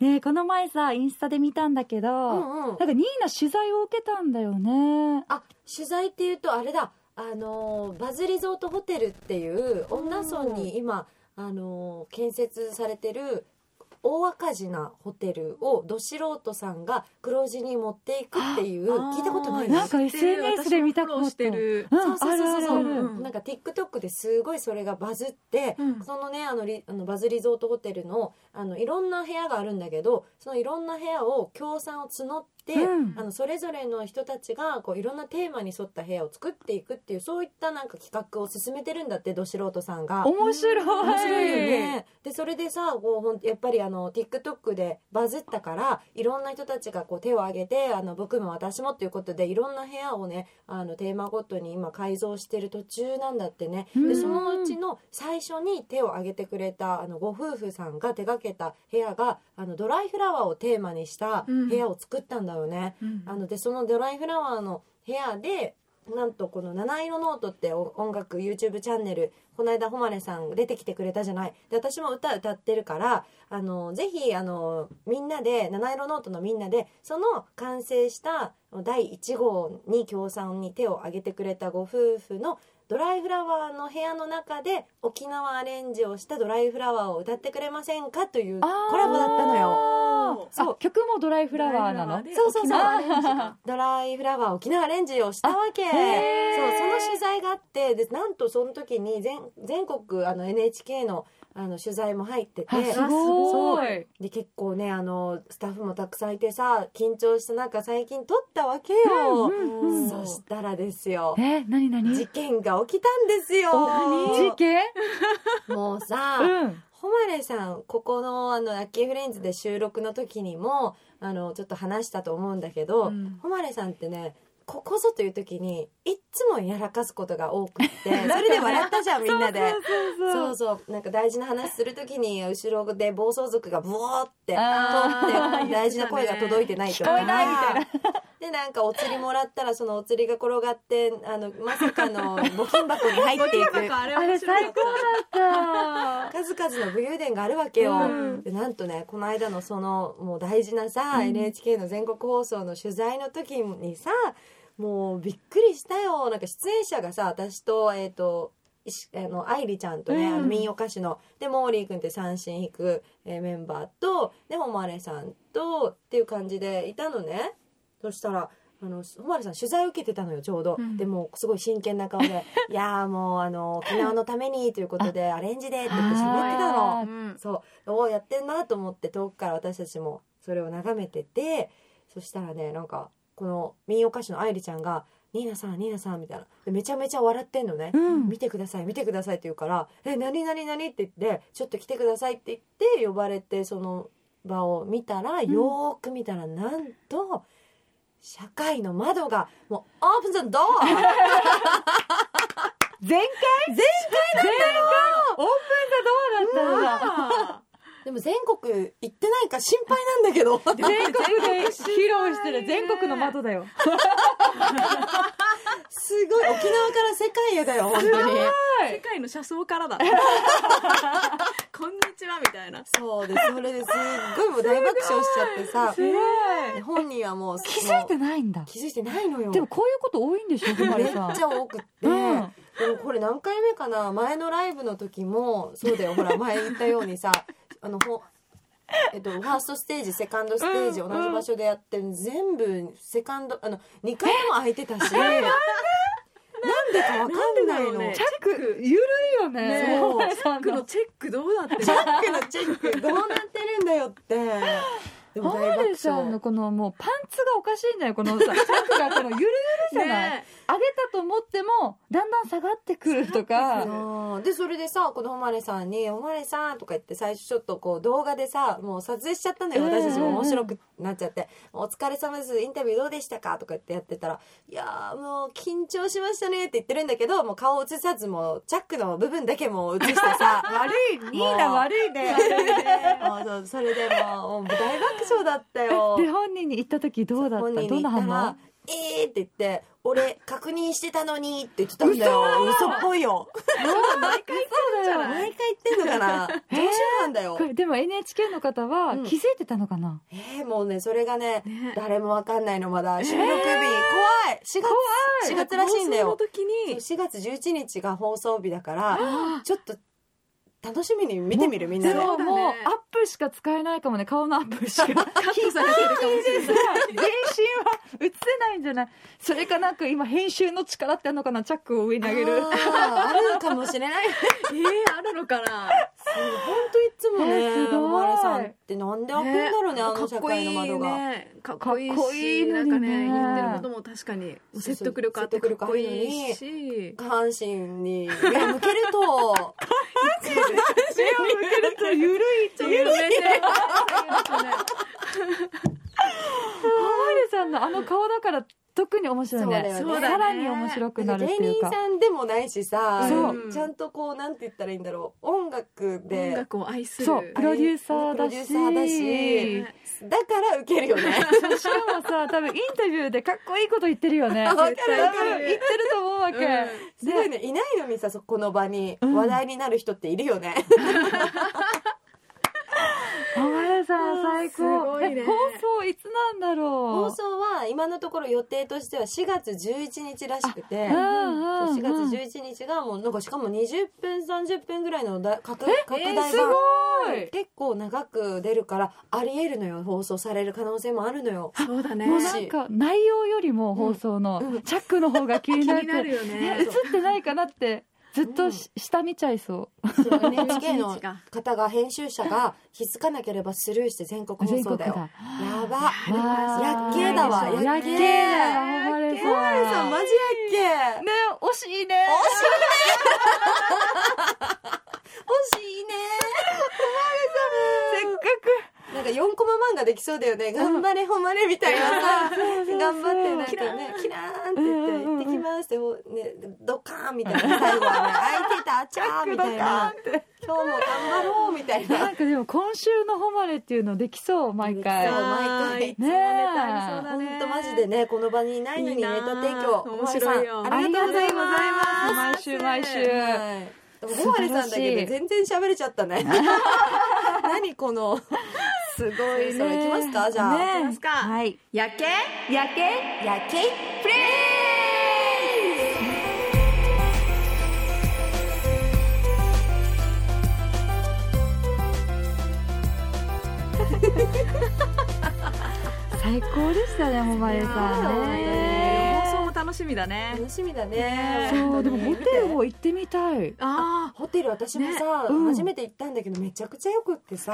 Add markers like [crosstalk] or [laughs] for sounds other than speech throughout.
ねえこの前さインスタで見たんだけど、うんうん。なんかニーナ取材を受けたんだよね。あ取材っていうとあれだ。あのーバズリゾートホテルっていう女村に今あのー建設されてる大赤字なホテルをど素人さんが黒字に持っていくっていう聞いたことない。なんか SNS で見たことしてるうんそうそうそう。そうなんか TikTok ですごいそれがバズって、うん。そのねあのリあのバズリゾートホテルのあのいろんな部屋があるんだけどそのいろんな部屋を協賛を募って、うんあのそれぞれの人たちがこういろんなテーマに沿った部屋を作っていくっていうそういったなんか企画を進めてるんだってど素人さんが。面白い面白いよね。でそれでさこうほんやっぱりあの TikTok でバズったからいろんな人たちがこう手を挙げてあの僕も私もっていうことでいろんな部屋をねあのテーマごとに今改造してる途中なんだってね。うんでそのうちの最初に手を挙げてくれたあのご夫婦さんが手掛けた部屋があのドライフラワーをテーマにした部屋を作ったんだよね。うん。あのでそのドライフラワーの部屋でなんとこの「七色ノート」ってお音楽 YouTube チャンネルこの間誉さん出てきてくれたじゃない。で私も歌歌ってるからあのぜひあのみんなで七色ノートのみんなでその完成した第1号に協賛に手を挙げてくれたご夫婦のドライフラワーの部屋の中で沖縄アレンジをしたドライフラワーを歌ってくれませんかというコラボだったのよ。よそう。曲もドライフラワーなの？でそうそうそう。ドライフラワー沖縄アレンジをしたわけ。そうその取材があってでなんとその時に全全国あの NHK のあの取材も入っててあすごい。で結構ねあのスタッフもたくさんいてさ緊張した中最近撮ったわけよ、うんうんそしたらですよ。え何何？事件が起きたんですよ。事件？[laughs] もうさ、うん。誉さんここのあのラッキーフレンズで収録の時にもあのちょっと話したと思うんだけど、うん。誉さんってねここぞという時にいっつもやらかすことが多くって [laughs] それで笑ったじゃんみんなで。そうそうなんか大事な話する時に後ろで暴走族がブワーって通あって大事な声が届いてないとか聞こえないみたいな。でなんかお釣りもらったらそのお釣りが転がってあのまさかの募金箱に入っていく。あれ最高だった。数々の武勇伝があるわけよ、うん。でなんとねこの間のそのもう大事なさ、うん。NHK の全国放送の取材の時にさもうびっくりしたよ。なんか出演者がさ私とえっ、といしあの愛梨ちゃんとね、うん。あの民謡歌手のでモーリー君って三振弾く、えーメンバーとで誉さんとっていう感じでいたのね。そしたらあの誉さん取材を受けてたのよちょうど、うん。でもうすごい真剣な顔で「[laughs] いやーもうあの沖縄のために」ということでアレンジでって言って喋ってたの。あ。うんそう。おーやってんなと思って遠くから私たちもそれを眺めててそしたらねなんかこの民謡歌手の愛梨ちゃんが「ニーナさんニーナさん」みたいな。でめちゃめちゃ笑ってんのね、うん。見てください見てくださいって言うから「え何何何?」って言って「ちょっと来てください」って言って呼ばれてその場を見たらよーく見たらなんと社会の窓がもう「オープンザドア!」全開？全開 [laughs] 全開オープンザドアだったんだでも全国行ってないか心配なんだけど。全国で披露してる全国の窓だよ。すごい沖縄から世界へだよ本当に。世界の車窓からだ。[laughs] こんにちはみたいな。そうでそれです。っごいもう大爆笑しちゃってさ。すごい。で本人はもう気づいてもないんだ。う気づいてないのよ。でもこういうこと多いんでしょふまめっりさんちゃ多くって、うん。でもこれ何回目かな。前のライブの時もそうだよ。ほら前言ったようにさあのほえっと、ファーストステージセカンドステージ、うん同じ場所でやって全部セカンドあの2回目も空いてたしなんで？かわかんないの、チャックゆるいよね。ねそう。チャックのチェックどうなってるチャックのチェックどうなってるんだよってでも大さんの笑このもうパンツがおかしいんだよ。このさ [laughs] チャックがこのゆるゆるじゃない、ね上げたと思ってもだんだん下がってくるとか。でそれでさこの誉さんに「誉さん」とか言って最初ちょっとこう動画でさもう撮影しちゃったんだようん。私たちも面白くなっちゃって「お疲れ様です。インタビューどうでしたか?」とか言ってやってたら「いやーもう緊張しましたね」って言ってるんだけどもう顔映さずもうチャックの部分だけもう映してさ。[laughs] 悪い。ニーナ悪いね。[laughs] もうそう。それでもうもう大爆笑だったよ。で本人に行った時どうだった？本人どんなに言ったら反応「えー」って言って「俺確認してたのに」って言ってたんだよ。嘘っぽいよ。毎回そうじゃない？毎回言ってんのかな？常習なんだよ。でも NHK の方はうん。気づいてたのかな、えー、もうねそれがねね。誰もわかんないのまだ収録日、怖い。4月4月らしいんだよ。放送の時に。4月11日が放送日だからちょっと楽しみに見てみるみんなで。でもそうだね。もうアップしか使えないかもね。顔のアップしか。カットされてるかもしれない。全身は映せないんじゃない？それかなんか今編集の力ってあるのかな？チャックを上に上げる。あるかもしれない。[laughs] えー、あるのかな？本当いつもね、えーすごい。おまれさんってなんで開くんだろうね、あの社会の窓が。ねかっこいいしかっこいいのなんにねかね言ってることも確かに説得力あってかっこいいし。下半身に目を向けると、目を向けるとゆるいちょっとやめてマリ [laughs] さんのあの顔だから特に面白いね。そうだよね。そうだねさらに面白くなるって芸人いうか。さんでもないしさ、そう。ちゃんとこう、なんて言ったらいいんだろう、音楽で、音楽を愛する。そうプロデューサーだし。だし。だから受けるよね。[laughs] しかもさ多分インタビューでかっこいいこと言ってるよね。[laughs] わかる多分言ってると思うわけ、うん。すごいね、いないのにさ、そこの場にうん。話題になる人っているよね。[laughs] マリさん最す高ね。え放送いつなんだろう？放送は今のところ予定としては4月11日らしくて、うんうんうん。4月11日がもうなんかしかも20分30分ぐらいのだ拡拡大版、すごい。結構長く出るからありえるのよ放送される可能性もあるのよ。そうだね。もうなんか内容よりも放送のうんチャックの方が気になって [laughs] 気になるよね。ね映ってないかなってずっとし下見ちゃいそう。そう NHK の11 [laughs] が。方が編集者が気づかなければスルーして全国放送だよ。やば。やっけーだわやっけー。やっけー。さんマジやっけー。ね惜しいね惜しいねせっかなんか4コマ漫画できそうだよね。頑張れ、誉れみたいなさ、頑張ってなんかね、キラーンって言って、ますって、ほね、ドカーンみたいな、最後はね、開いてた、チャーみたいな、今日も頑張ろうみたいな。な。んかでも今週の誉れっていうのできそう毎回。そう毎回。いつもネタありそうだ本ね当マジでね、この場にいないのにネタ提供。面白いよありがとうございます。毎週毎週。はい。でもごまれさんだけで全然喋れちゃったね。[laughs] 何この。すごいねそろそろ行きますか？じゃあ。ね行きますか。はい。やけ？やけ？やけ？いプレ最高でしたね誉れさんね。放送も楽しみだね楽しみだね。そうでもホテルも行ってみたい。あホテル私もさ、うん。初めて行ったんだけどめちゃくちゃよくってさ、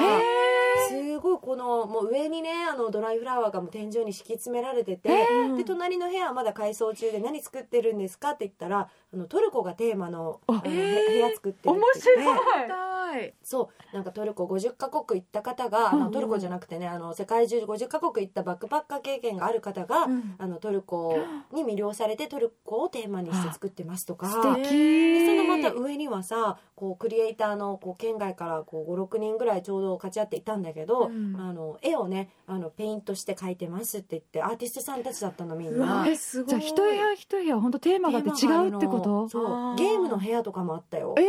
すごいこのもう上にねあのドライフラワーがもう天井に敷き詰められてて、あで隣の部屋はまだ改装中で何作ってるんですかって言ったらあのトルコがテーマのあのえー部屋作ってるって面言って。白い。たいそう。なんかトルコ50カ国行った方が、あうんうん。のトルコじゃなくてねあの世界中50カ国行ったバックパッカー経験がある方が、うん。あのトルコに魅了されてトルコをテーマにして作ってますとか。素敵。でそのまた上にはさこうクリエイターのこう県外からこう56人ぐらいちょうど勝ち合っていたんだけど、うん。あの絵をねあのペイントして描いてますって言ってアーティストさんたちだったのみんな。えすごい。じゃあ一部屋一部屋本当テーマがあって違うってこと？そう。あー。ゲームの部屋とかもあったよ。え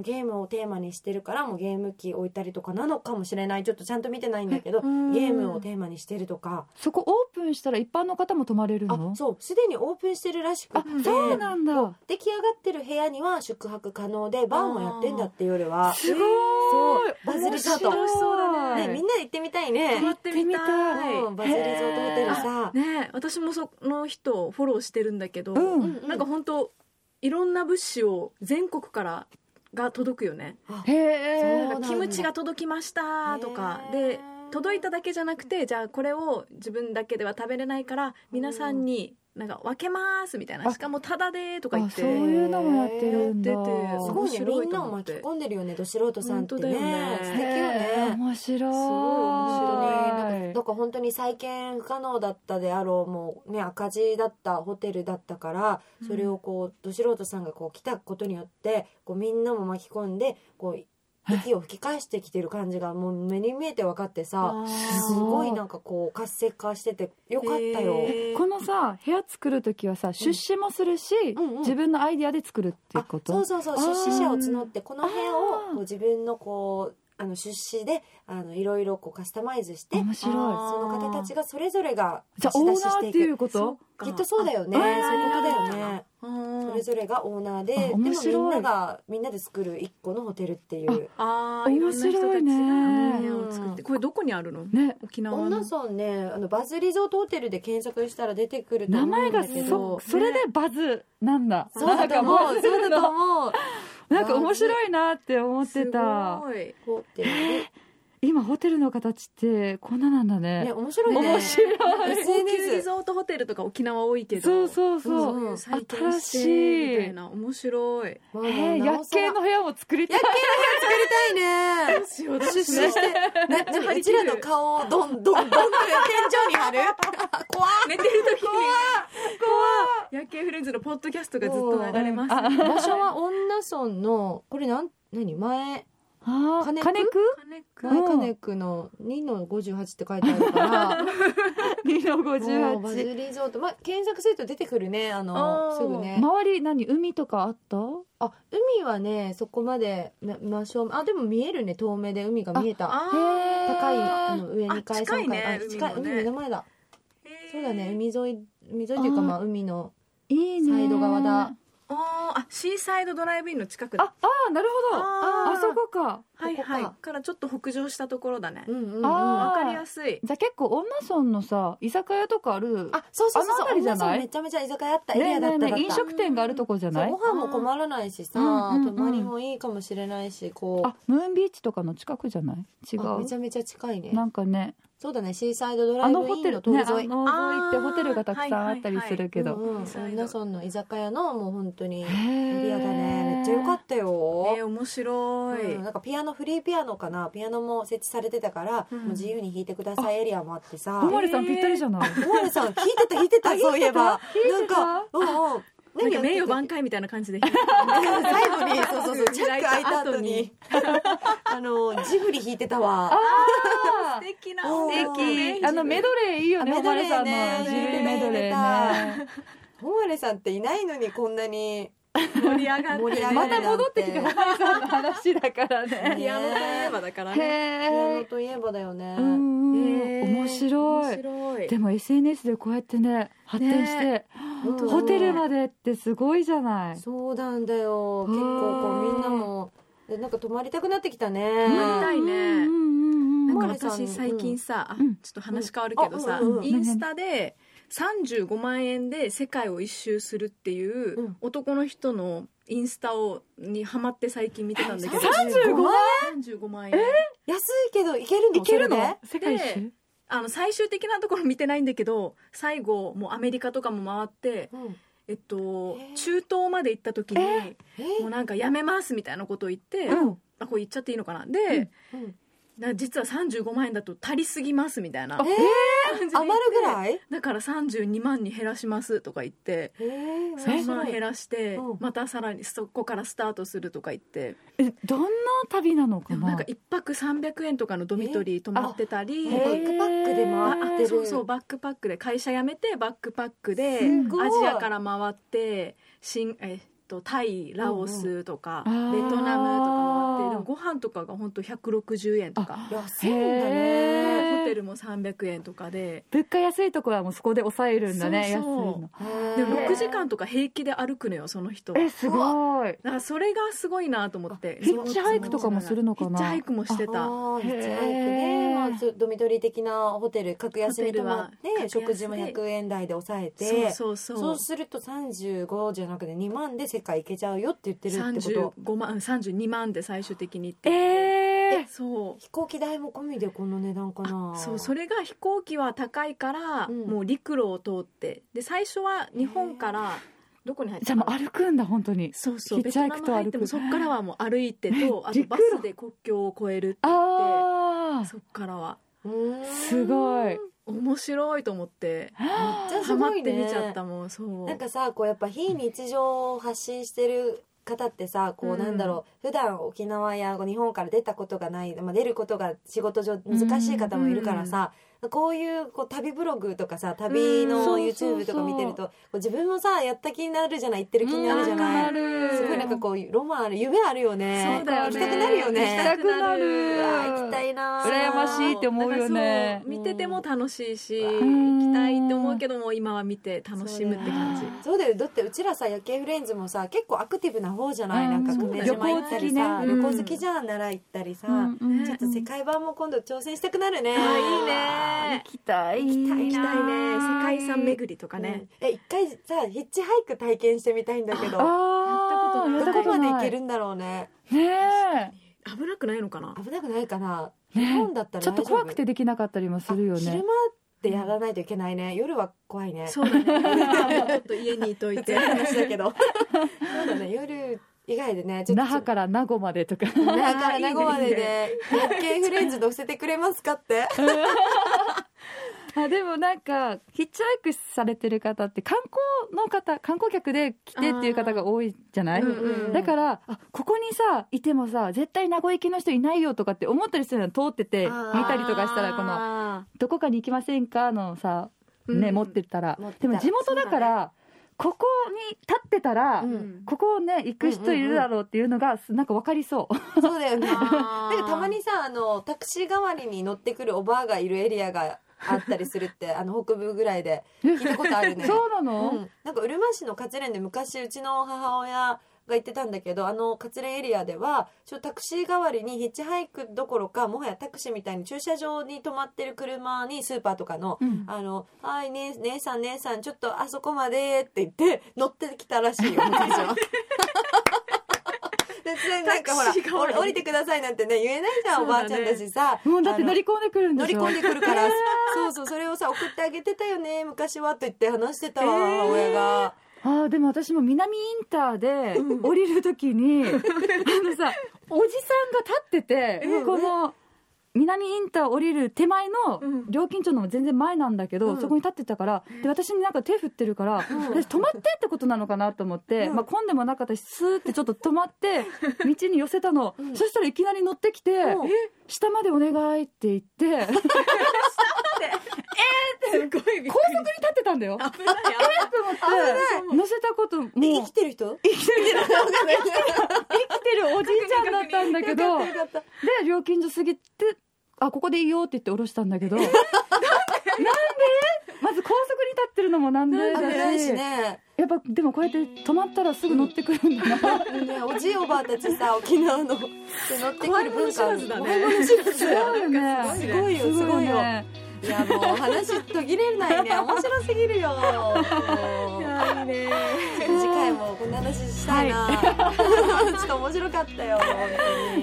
ゲームをテーマにしてるからもうゲーム機置いたりとかなのかもしれない。ちょっとちゃんと見てないんだけどうん。ゲームをテーマにしてるとか。そこオープンしたら一般の方も泊まれるあの？そうすでにオープンしてるらしくあそうなんだ。出来上がってる部屋には宿泊可能でバーもやってんだって夜は。すごいそう。バズリゾート。楽しそうだね、みんなで行ってみたいね。泊まってみたい。うんバズリゾートホテルさ。ね。私もその人をフォローしてるんだけど、うんなんか本当いろんな物資を全国からが届くよね。あへえキムチが届きましたとか。で届いただけじゃなくてじゃあこれを自分だけでは食べれないから皆さんになんか分けますみたいな。あ。しかもタダでとか言って。あそういうのもやってるんだ。やって。てすごいね。みんなを巻き込んでるよねど素人さんってね。ね。素敵よね。面白い。すごい面白い。だから本当に再建不可能だったであろうもうね赤字だったホテルだったからそれをこうど素人さんがこう来たことによってこうみんなも巻き込んでこう息を吹き返してきてる感じがもう目に見えて分かってさすごいなんかこう活性化しててよかったよ。このさ部屋作る時はさ出資もするし、うんうん。自分のアイディアで作るってあこと？そうそうそう。出資者を募ってこの部屋をこう自分のこうあの出資であのいろいろこうカスタマイズして面白い。あその方たちがそれぞれがじゃあオーナーっていうこと？きっとそうだよね。あそういうことだよね。それぞれがオーナーであでもみんながみんなで作る一個のホテルっていう。あーいろんな人たちが面白いね。部屋を作ってこれどこにあるの？ね。沖縄の。女村ねあのバズリゾートホテルで検索したら出てくると思うん名前がだけそど。それでバズなんだそうだと思うなんかバズそうだと思うなんか面白いなって思ってすたごい。ホテル今ホテルの形ってこんななんだね。ね面白いね。面白い。高級リ SNS ゾートホテルとか沖縄多いけど。そうそうそう、うういう再建してみたいな。面白い。まあえー、夜景の部屋も作りたい。作りたいね。しよう出資して。なめっちらの顔をどんどんどんって天井に貼る？[laughs] 怖寝てる時に夜景フレンズのポッドキャストがずっと流れますあ場所は女村のこれなん何？前あー金区金区金く？前カネクの2の58って書いてあるから。[laughs] 2のもうバズ58リゾートまあ検索すると出てくるねあのすぐね。周り何？海とかあった？あ海はねそこまでな真正面。あでも見えるね。遠目で海が見えた。高いああの上2階3近いね階。あ近いね海目の前だ。そうだね。海沿い海沿いというかまあ海のいいねサイド側だあーあシーサイドドライブインの近くだ。ああーなるほど。あそこか。はいはい。ここか。からちょっと北上したところだね。うんうんうん。あー。わかりやすい。じゃあ結構女村のさ居酒屋とかあるあそうそうそうあの辺りじゃない？めちゃめちゃ居酒屋あった。エリアだっただったねえねえ飲食店があるとこじゃない？そうご飯も困らないしさ、泊まりもいいかもしれないしこう。あムーンビーチとかの近くじゃない？違う。あめちゃめちゃ近いね。なんかねそうだね。シーサイドドライあのホブインのテルね通り沿い、あの沿いってホテルがたくさんあったりするけど、うん。うん、サイド女村の居酒屋のもう本当にエリアだね。めっちゃ良かったよ、えー面白い、うん、なんかピアノフリーピアノかな。ピアノも設置されてたから、うん。もう自由に弾いてくださいエリアもあってさ。小森さんぴったりじゃない？モーレさん弾いてた弾いてた [laughs] そういえば。なんかうんうんなんか名誉挽回回みたいな感じで。最後にそうそうそう。チャック開いた後に。あのジブリ弾いてたわ。あ素敵な素敵。あのメドレーいいよねメドレーね。ジブリメドレーね。モーレさんっていないのにこんなに盛り上がってまた戻ってきて小森さんの話だからね。[laughs] ピアノといえばだからね。ピアノといえばだよね、面白い。面白い。でも SNS でこうやってね発展して、ねホテルまでってすごいじゃない。そうなんだよ。結構こうみんなもえなんか泊まりたくなってきたね。泊まりたいね。なんか私最近さ、あうん。ちょっと話変わるけどさ、うん。あうんうんインスタで35万円で世界を一周するっていううん。男の人のインスタをにハマって最近見てたんだけど。35万35万円。安いけどいけるの？いけるの？世界一周？あの最終的なところ見てないんだけど最後もうアメリカとかも回って、うん。えっと中東まで行った時に、ええもうなんかやめますみたいなことを言って、うん。あこれ言っちゃっていいのかな。で、うんな実は35万円だと足りすぎますみたいなえ感じで言って余るぐらい？だから32万に減らしますとか言ってえー。3万減ららしてうんまたさらにそこからスタートするとか言って。えどんな旅なのかな？なんか1泊300円とかのドミトリー泊まってたりバックパックであ回って。るそうそうバックパックで会社辞めてバックパックでアジアから回って新えっとタイラオスとか、うんうん。ベトナムとか回ってでもご飯とかが本当160円とか。安いんだへね。ーホテルも300円とかで。物価安いところはもうそこで抑えるんだねそうそう。安いの。でもへー。6時間とか平気で歩くのよその人。はえすごい。だからそれがすごいなと思って。ヒッチハイクとかもするのかな。ヒッチハイクもしてあたー。ヒッチハイクへね、ー。まあドミトリー的なホテル格安に泊まって食事も100円台で抑えてそうそうそう。そうすると35じゃなくて2万で世界行けちゃうよって言ってるってこと。35万32万で最終的に行って。えー、そう。飛行機代も込みでこの値段かな。そうそれが飛行機は高いから、うん。もう陸路を通って。で最初は日本からどこに入った？じゃあもう歩くんだ本当に。そうそう。ベトナム入ってクと歩く。もそっからはもう歩いてとあとバスで国境を越えるって言っあてそっからは。すごい。面白いと思って。めっちゃすハマっごいねて見ちゃったもんそう。なんかさこうやっぱ非日常を発信してる方ってさこううんなんだろう、普段沖縄や日本から出たことがない、まあ、出ることが仕事上難しい方もいるからさ、こういうこう旅ブログとかさ旅うんの YouTube とか見てると自分もさやった気になるじゃない行ってる気になる。じゃない、すごいなんかこうロマンある夢あるよね。そうだよね。行きたくなるよ行きねたくなる。行きたいな羨ましいって思うよね。見てても楽しいし、うん。行きたいって思うけども今は見て楽しむって感じ。そうだよだってうちらさ夜景フレンズもさ結構アクティブな方じゃない、うん。なんか久米島行ったりさ旅旅行好きじゃん奈良行ったりさ、ちょっと世界版も今度挑戦したくなるね、あいいね行きたい。行きたい行きたいね。世界遺産巡りとかね、うん。え一回さヒッチハイク体験してみたいんだけど。やったどこまで行けるるんだろうね。ね危なくないのかな？危なくないかな、日本だったらちょっと怖くてできなかったりもするよね。昼間でやらないといけないね。夜は怖いね。そうだね。ちょっと家にいといて。[laughs] の話だけど。[laughs] そうだね。夜以外でね那覇から名護までとか。那覇から名護までで [laughs] 夜景フレンズ乗せてくれますかって。[laughs] あでもなんかヒッチハイクされてる方って観光の方観光客で来てっていう方が多いじゃない、うんうんだからあここにさいてもさ絶対名護行きの人いないよとかって思ったりするの通ってて見たりとかしたらこのあ「どこかに行きませんか?」のさーね、うん。持ってたら。でも地元だからここに立ってたら、うん。うんここをね行く人いるだろうっていうのがなんか分かりそう、そうだよね [laughs] なんかたまにさあのタクシー代わりに乗ってくるおばあがいるエリアがあったりするって [laughs] あの北部ぐらいで聞いたことあるね。[laughs] そうなの、うん、なんかうるま市の勝連で昔うちの母親が言ってたんだけどあの勝連エリアではちょタクシー代わりにヒッチハイクどころかもはやタクシーみたいに駐車場に止まってる車にスーパーとかのうんあの、はい、ね、姉さん、姉さん、ちょっとあそこまでって言って、[laughs] 乗ってきたらしいよ、昔は。[laughs] で、それなんかほら降り、てくださいなんてね、言えないじゃん、ねおばあちゃんだしさ。もうだって乗り込んでくるんで乗り込んでくるから、そうそう、それをさ、送ってあげてたよね、昔はって言って話してたわ、えー母親が。あーでも私も南インターで降りるときに、[laughs] あのさおじさんが立ってて、うんこの南インター降りる手前のうん。料金所の全然前なんだけど、うん。そこに立ってたからで私になんか手振ってるから、ん。私止まってってことなのかなと思って、うん。まあ、混んでもなかったしスーってちょっと止まって [laughs] 道に寄せたの、うん。そしたらいきなり乗ってきてうん「下までお願い」って言って。高速すごいびっくりに立ってたんだよ。危ない。えっと思って乗せたことも。生きてる人？生きてる。生きてるおじいちゃんだったんだけど。で料金所過ぎて「あここでいいよ」って言って降ろしたんだけど。なんで？まず高速に立ってるのもなんでだし。しね。やっぱでもこうやって止まったらすぐ乗ってくるんだな。ね、おじいおばあたちさ沖縄の乗ってくる文化知らね。すごいよねすごいよ。すごいよ。ねいやもう話途切れないね。面白すぎるよ。いやいいね。次回もこんな話したいな、[laughs] ちょっと面白かったよ本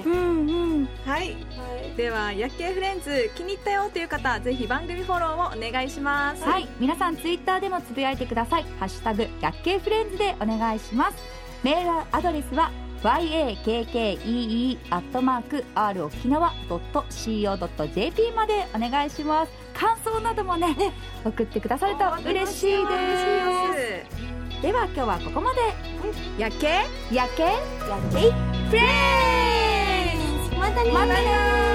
当に。うんうん。はい。はい。では夜景フレンズ気に入ったよという方ぜひ番組フォローをお願いします。はい。皆さんツイッターでもつぶやいてください「ハッシュタグ薬系フレンズ」でお願いします。メールアドレスは yakkee アットマーク r 沖縄 .co.jp までお願いします。感想などもね送ってくださると嬉しいですでは今日はここまで。夜景夜景やってい？フレンズまたねまたね